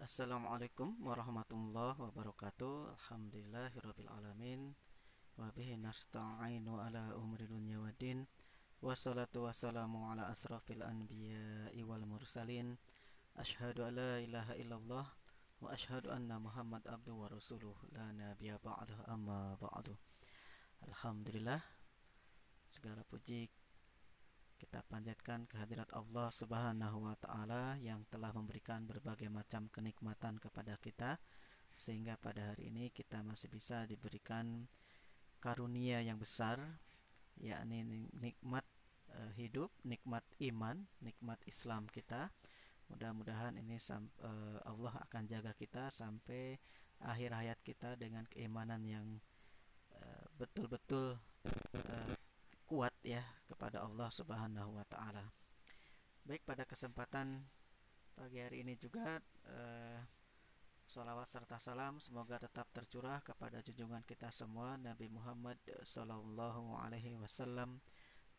Assalamualaikum warahmatullahi wabarakatuh. Alhamdulillahirrabbilalamin Wabihi nasta'inu ala umri dunya wa din Wassalatu wassalamu ala asrafil anbiya wal mursalin. Ashhadu an la ilaha illallah Wa ashhadu anna muhammad abdu wa rasuluh La nabiya ba'dah amma ba'du. Alhamdulillah. Segala puji panjatkan kehadirat Allah Subhanahu wa taala yang telah memberikan berbagai macam kenikmatan kepada kita sehingga pada hari ini kita masih bisa diberikan karunia yang besar yakni nikmat uh, hidup, nikmat iman, nikmat Islam kita. Mudah-mudahan ini uh, Allah akan jaga kita sampai akhir hayat kita dengan keimanan yang eh, betul-betul uh, kuat ya kepada Allah Subhanahu wa taala. Baik pada kesempatan pagi hari ini juga eh, salawat serta salam semoga tetap tercurah kepada junjungan kita semua Nabi Muhammad sallallahu alaihi wasallam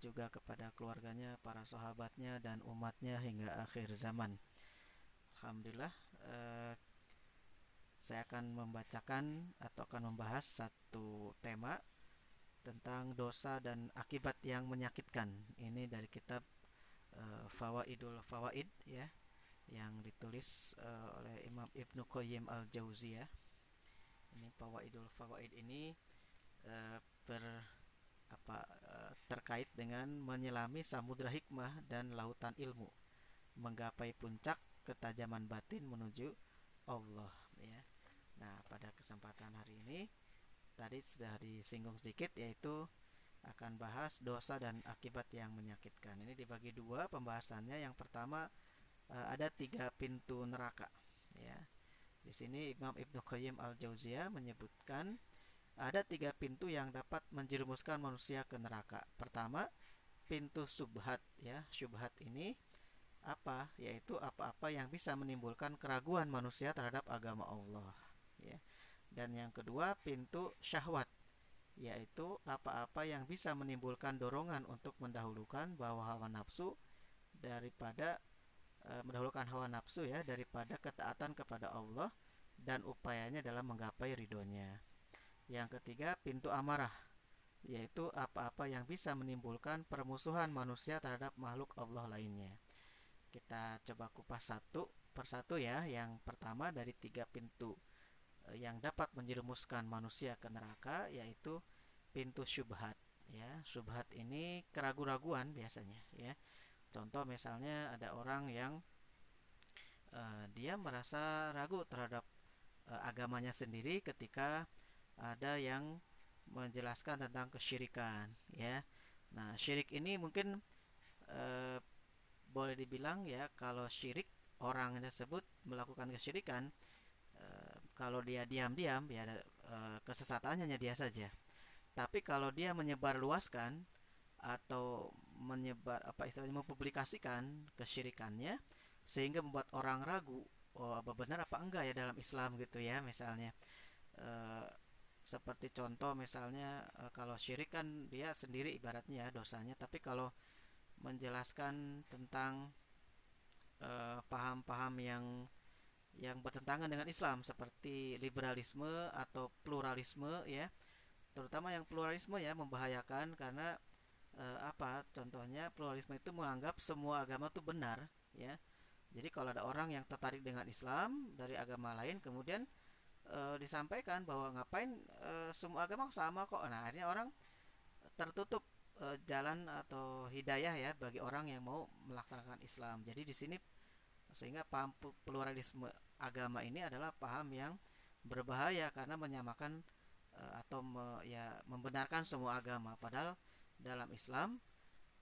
juga kepada keluarganya, para sahabatnya dan umatnya hingga akhir zaman. Alhamdulillah eh, saya akan membacakan atau akan membahas satu tema tentang dosa dan akibat yang menyakitkan. Ini dari kitab uh, Fawaidul Fawaid ya yang ditulis uh, oleh Imam Ibnu Qayyim Al-Jauziyah. Ini Fawaidul Fawaid ini uh, ber apa uh, terkait dengan menyelami samudra hikmah dan lautan ilmu, menggapai puncak ketajaman batin menuju Allah ya. Nah, pada kesempatan hari ini tadi sudah disinggung sedikit yaitu akan bahas dosa dan akibat yang menyakitkan. Ini dibagi dua pembahasannya. Yang pertama eh, ada tiga pintu neraka. Ya, di sini Imam Ibnu Qayyim al Jauziyah menyebutkan ada tiga pintu yang dapat menjerumuskan manusia ke neraka. Pertama, pintu subhat. Ya, subhat ini apa? Yaitu apa-apa yang bisa menimbulkan keraguan manusia terhadap agama Allah. Ya dan yang kedua pintu syahwat yaitu apa-apa yang bisa menimbulkan dorongan untuk mendahulukan bahwa hawa nafsu daripada e, mendahulukan hawa nafsu ya daripada ketaatan kepada Allah dan upayanya dalam menggapai ridhonya. Yang ketiga pintu amarah yaitu apa-apa yang bisa menimbulkan permusuhan manusia terhadap makhluk Allah lainnya. Kita coba kupas satu persatu ya. Yang pertama dari tiga pintu yang dapat menjerumuskan manusia ke neraka yaitu pintu syubhat ya. Syubhat ini keraguan-raguan biasanya ya. Contoh misalnya ada orang yang uh, dia merasa ragu terhadap uh, agamanya sendiri ketika ada yang menjelaskan tentang kesyirikan ya. Nah syirik ini mungkin uh, boleh dibilang ya kalau syirik orang tersebut melakukan kesyirikan kalau dia diam-diam ya e, kesesatannya hanya dia saja. Tapi kalau dia menyebar luaskan atau menyebar apa istilahnya mempublikasikan kesyirikannya sehingga membuat orang ragu oh apa benar apa enggak ya dalam Islam gitu ya misalnya e, seperti contoh misalnya e, kalau syirik kan dia sendiri ibaratnya ya dosanya tapi kalau menjelaskan tentang paham-paham yang yang bertentangan dengan Islam seperti liberalisme atau pluralisme ya. Terutama yang pluralisme ya membahayakan karena e, apa contohnya pluralisme itu menganggap semua agama itu benar ya. Jadi kalau ada orang yang tertarik dengan Islam dari agama lain kemudian e, disampaikan bahwa ngapain e, semua agama sama kok. Nah akhirnya orang tertutup e, jalan atau hidayah ya bagi orang yang mau melaksanakan Islam. Jadi di sini sehingga paham pluralisme agama ini adalah paham yang berbahaya karena menyamakan uh, atau me, ya membenarkan semua agama. Padahal dalam Islam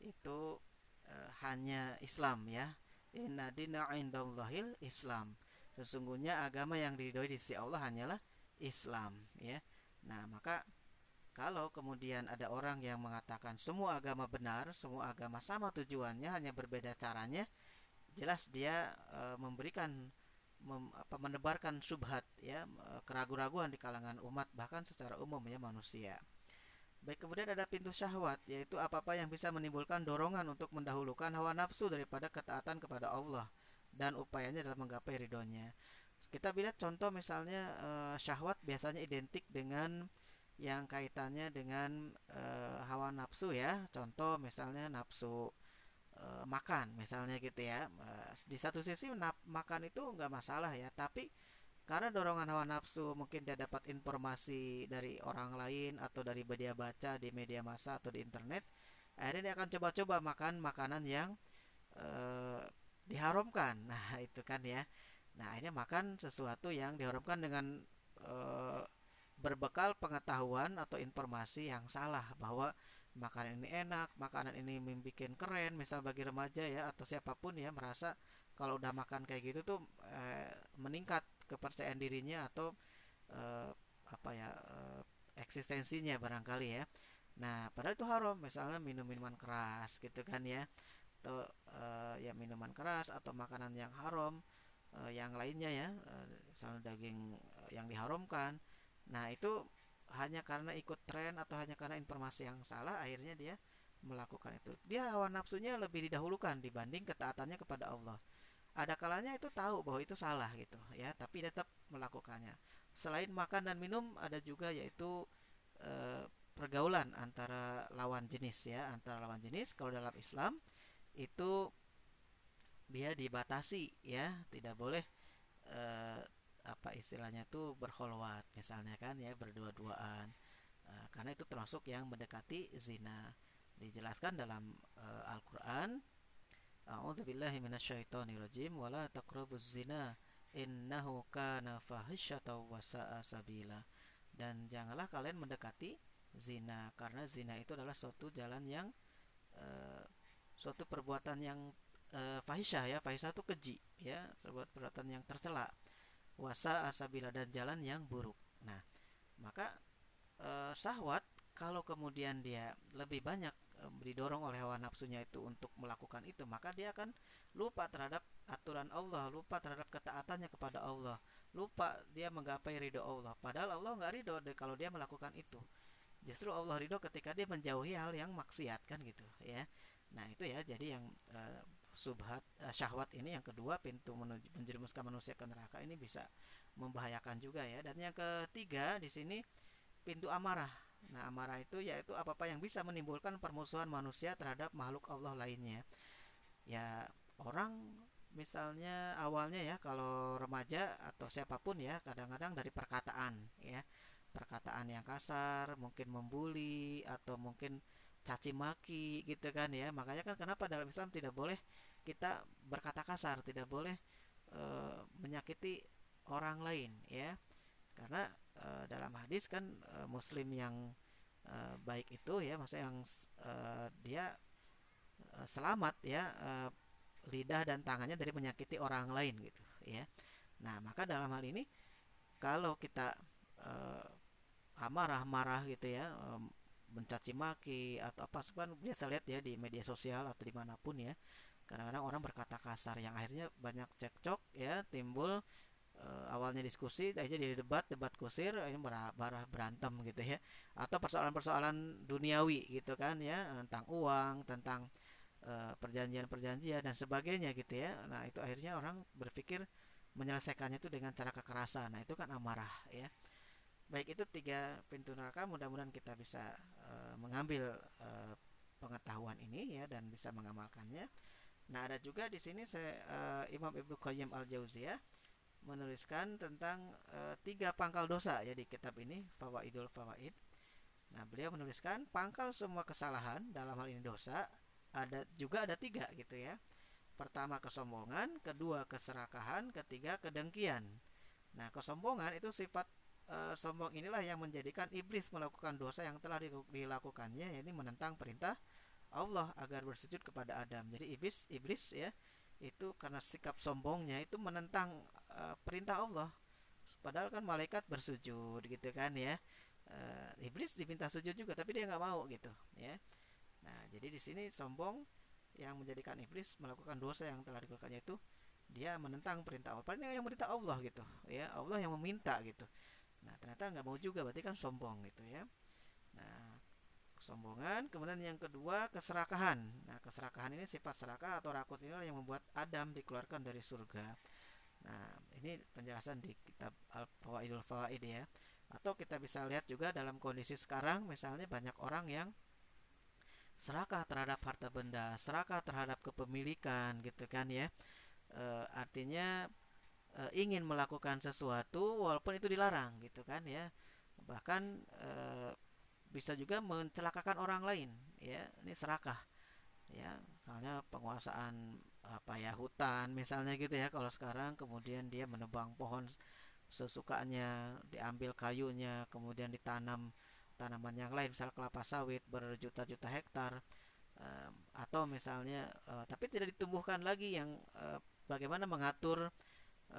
itu uh, hanya Islam ya. Inna dina indallahil Islam sesungguhnya agama yang diridhoi di sisi Allah hanyalah Islam ya. Nah maka kalau kemudian ada orang yang mengatakan semua agama benar, semua agama sama tujuannya, hanya berbeda caranya, jelas dia e, memberikan mem, apa, menebarkan subhat ya keraguan-raguan di kalangan umat bahkan secara umum ya manusia. Baik kemudian ada pintu syahwat yaitu apa-apa yang bisa menimbulkan dorongan untuk mendahulukan hawa nafsu daripada ketaatan kepada Allah dan upayanya dalam menggapai ridhonya. kita lihat contoh misalnya uh, syahwat biasanya identik dengan yang kaitannya dengan uh, hawa nafsu ya contoh misalnya nafsu uh, makan misalnya gitu ya. Uh, di satu sisi makan itu nggak masalah ya tapi karena dorongan hawa nafsu mungkin dia dapat informasi dari orang lain atau dari media baca di media massa atau di internet akhirnya dia akan coba-coba makan makanan yang uh, diharamkan. Nah itu kan ya. Nah akhirnya makan sesuatu yang diharamkan dengan uh, berbekal pengetahuan atau informasi yang salah bahwa makanan ini enak, makanan ini membuat keren, misal bagi remaja ya atau siapa pun ya merasa kalau udah makan kayak gitu tuh eh, meningkat kepercayaan dirinya atau eh, apa ya eh, eksistensinya barangkali ya. Nah, padahal itu haram, misalnya minum minuman keras gitu kan ya. Atau eh, ya minuman keras atau makanan yang haram, eh, yang lainnya ya, eh, misalnya daging yang diharamkan Nah, itu hanya karena ikut tren atau hanya karena informasi yang salah akhirnya dia melakukan itu. Dia hawa nafsunya lebih didahulukan dibanding ketaatannya kepada Allah. Ada kalanya itu tahu bahwa itu salah gitu ya, tapi tetap melakukannya. Selain makan dan minum ada juga yaitu e, pergaulan antara lawan jenis ya, antara lawan jenis kalau dalam Islam itu dia dibatasi ya, tidak boleh e, apa istilahnya tuh berholwat misalnya kan ya berdua-duaan. Uh, karena itu termasuk yang mendekati zina. Dijelaskan dalam uh, Al-Qur'an A'udzubillahi minasyaitonirrajim wala taqrabuz zina innahu kana fahisyatan wa sa'a sabila. Dan janganlah kalian mendekati zina karena zina itu adalah suatu jalan yang uh, suatu perbuatan yang uh, fahisyah ya. Fahisyah itu keji ya perbuatan yang tercela wasa asabila dan jalan yang buruk. Nah, maka e, syahwat kalau kemudian dia lebih banyak e, didorong oleh hawa nafsunya itu untuk melakukan itu, maka dia akan lupa terhadap aturan Allah, lupa terhadap ketaatannya kepada Allah, lupa dia menggapai ridho Allah. Padahal Allah nggak ridho kalau dia melakukan itu. Justru Allah ridho ketika dia menjauhi hal yang maksiat kan gitu ya. Nah itu ya jadi yang e, subhat uh, syahwat ini. Yang kedua pintu menuju menjerumuskan manusia ke neraka ini bisa membahayakan juga ya. Dan yang ketiga di sini pintu amarah. Nah amarah itu yaitu apa apa yang bisa menimbulkan permusuhan manusia terhadap makhluk Allah lainnya. Ya orang misalnya awalnya ya kalau remaja atau siapa pun ya kadang-kadang dari perkataan ya. Perkataan yang kasar mungkin membuli atau mungkin caci maki gitu kan ya. Makanya kan kenapa dalam Islam tidak boleh kita berkata kasar tidak boleh e, menyakiti orang lain ya. Karena e, dalam hadis kan e, muslim yang e, baik itu ya maksudnya yang e, dia e, selamat ya e, lidah dan tangannya dari menyakiti orang lain gitu ya. Nah maka dalam hal ini kalau kita e, amarah marah gitu ya e, mencaci maki atau apa kan biasa lihat ya di media sosial atau di mana pun ya. Kadang-kadang orang berkata kasar yang akhirnya banyak cekcok ya timbul e, awalnya diskusi akhirnya jadi debat debat kusir ini marah berantem gitu ya. Atau persoalan-persoalan duniawi gitu kan ya tentang uang tentang eh, perjanjian-perjanjian dan sebagainya gitu ya. Nah itu akhirnya orang berpikir menyelesaikannya itu dengan cara kekerasan. Nah itu kan amarah ya baik itu tiga pintu neraka mudah-mudahan kita bisa uh, mengambil uh, pengetahuan ini ya dan bisa mengamalkannya Nah, ada juga di sini saya uh, Imam Ibnu Qayyim Al-Jauziyah menuliskan tentang uh, tiga pangkal dosa ya di kitab ini Fawaidul Fawaid. Nah, beliau menuliskan pangkal semua kesalahan dalam hal ini dosa ada juga ada tiga gitu ya. Pertama kesombongan, kedua keserakahan, ketiga kedengkian. Nah, kesombongan itu sifat uh, sombong inilah yang menjadikan iblis melakukan dosa yang telah dilakukannya yakni menentang perintah Allah agar bersujud kepada Adam. Jadi iblis iblis ya itu karena sikap sombongnya itu menentang uh, perintah Allah. Padahal kan malaikat bersujud gitu kan ya. Uh, iblis diminta sujud juga tapi dia nggak mau gitu ya. Nah, jadi di sini sombong yang menjadikan iblis melakukan dosa yang telah dilakukannya itu dia menentang perintah Allah. Padahal yang perintah Allah gitu ya. Allah yang meminta gitu. Nah, ternyata nggak mau juga berarti kan sombong gitu ya. Nah, kesombongan kemudian yang kedua keserakahan nah keserakahan ini sifat serakah atau rakus ini yang membuat Adam dikeluarkan dari surga Nah, ini penjelasan di kitab Al-Fawaidul Fawaid ya. Atau kita bisa lihat juga dalam kondisi sekarang misalnya banyak orang yang serakah terhadap harta benda, serakah terhadap kepemilikan gitu kan ya. E, artinya e, ingin melakukan sesuatu walaupun itu dilarang gitu kan ya. Bahkan e, bisa juga mencelakakan orang lain ya. Ini serakah. Ya, misalnya penguasaan apa ya hutan misalnya gitu ya kalau sekarang kemudian dia menebang pohon sesukanya diambil kayunya kemudian ditanam tanaman yang lain misal kelapa sawit berjuta-juta hektar um, atau misalnya tapi tidak ditumbuhkan lagi yang bagaimana mengatur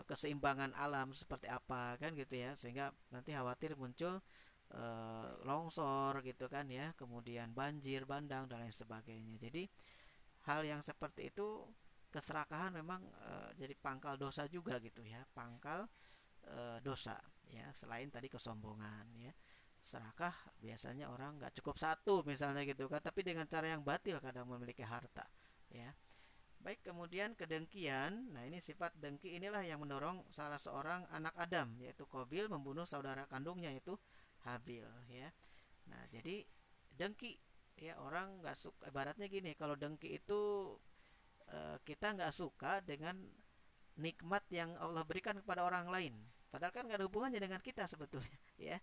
keseimbangan alam seperti apa kan gitu ya. Sehingga nanti khawatir muncul uh, longsor gitu kan ya. Kemudian banjir bandang dan lain sebagainya. Jadi hal yang seperti itu keserakahan memang uh, jadi pangkal dosa juga gitu ya. Pangkal uh, dosa ya. Selain tadi kesombongan ya. Serakah biasanya orang nggak cukup satu misalnya gitu kan. Tapi dengan cara yang batil kadang memiliki harta ya baik kemudian kedengkian. Nah ini sifat dengki inilah yang mendorong salah seorang anak Adam yaitu Kobil membunuh saudara kandungnya yaitu Habil ya. Nah jadi dengki ya orang nggak suka ibaratnya gini kalau dengki itu e, kita nggak suka dengan nikmat yang Allah berikan kepada orang lain. Padahal kan nggak ada hubungannya dengan kita sebetulnya ya.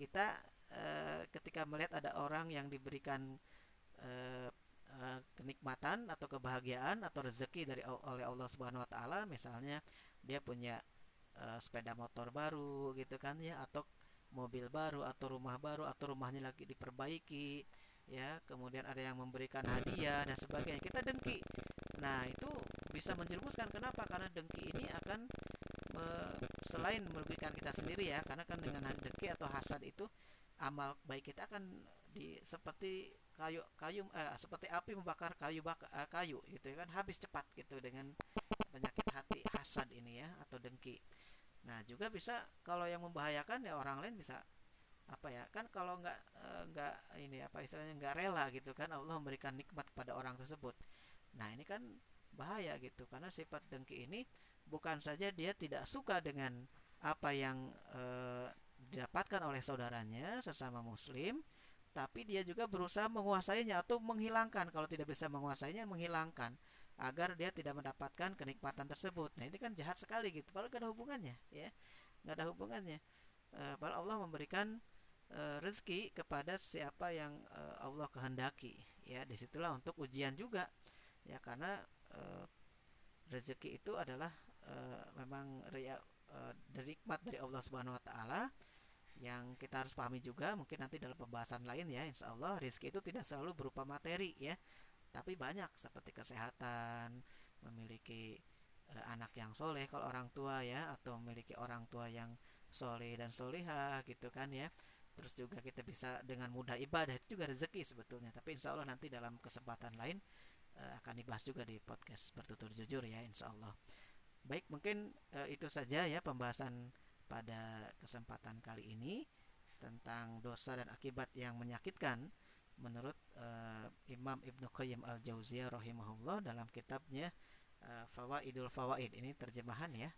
Kita e, ketika melihat ada orang yang diberikan e, e, kenikmatan atau kebahagiaan atau rezeki dari oleh Allah Subhanahu wa taala. Misalnya dia punya e, sepeda motor baru gitu kan ya atau mobil baru atau rumah baru atau rumahnya lagi diperbaiki ya. Kemudian ada yang memberikan hadiah dan sebagainya. Kita dengki. Nah itu bisa menjerumuskan. Kenapa? Karena dengki ini akan me, selain merugikan kita sendiri ya karena kan dengan dengki atau hasad itu amal baik kita akan di seperti kayu kayu eh, seperti api membakar kayu bak, eh, kayu gitu ya kan habis cepat gitu dengan penyakit hati hasad ini ya atau dengki. Nah juga bisa kalau yang membahayakan ya orang lain bisa apa ya kan kalau nggak eh, nggak ini apa istilahnya nggak rela gitu kan Allah memberikan nikmat pada orang tersebut. Nah ini kan bahaya gitu karena sifat dengki ini bukan saja dia tidak suka dengan apa yang e, didapatkan oleh saudaranya sesama muslim tapi dia juga berusaha menguasainya atau menghilangkan. Kalau tidak bisa menguasainya menghilangkan. Agar dia tidak mendapatkan kenikmatan tersebut. Nah ini kan jahat sekali gitu. Padahal gak ada hubungannya ya. Nggak ada hubungannya. E, padahal Allah memberikan e, rezeki kepada siapa yang e, Allah kehendaki ya. Di situlah untuk ujian juga ya. Karena e, rezeki itu adalah uh, memang ria, uh, dari nikmat dari Allah Subhanahu wa taala yang kita harus pahami juga mungkin nanti dalam pembahasan lain ya insya Allah rezeki itu tidak selalu berupa materi ya. Tapi banyak seperti kesehatan memiliki uh, anak yang soleh kalau orang tua ya atau memiliki orang tua yang soleh dan solehah gitu kan ya. Terus juga kita bisa dengan mudah ibadah itu juga rezeki sebetulnya. Tapi insya Allah nanti dalam kesempatan lain uh, akan dibahas juga di podcast bertutur jujur ya insya Allah. Baik, mungkin uh, itu saja ya pembahasan pada kesempatan kali ini tentang dosa dan akibat yang menyakitkan menurut uh, Imam Ibnu Qayyim Al-Jauziyah rahimahullah dalam kitabnya uh, Fawaidul Fawaid. Ini terjemahan ya.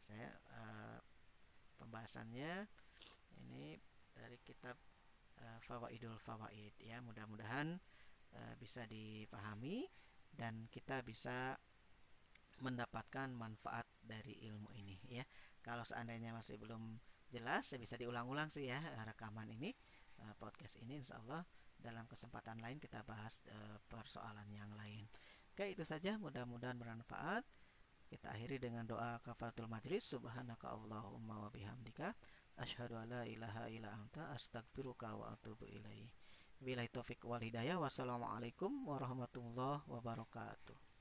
Saya uh, pembahasannya ini dari kitab uh, Fawaidul Fawaid ya. Mudah-mudahan uh, bisa dipahami dan kita bisa mendapatkan manfaat dari ilmu ini ya. Kalau seandainya masih belum jelas, saya bisa diulang-ulang sih ya rekaman ini uh, podcast ini insya Allah dalam kesempatan lain kita bahas uh, persoalan yang lain. Oke, itu saja mudah-mudahan bermanfaat. Kita akhiri dengan doa kafaratul majlis subhanaka allahumma wa bihamdika asyhadu alla ilaha illa anta astaghfiruka wa atubu ilaih. Billahi taufik wal. Wassalamualaikum warahmatullahi wabarakatuh.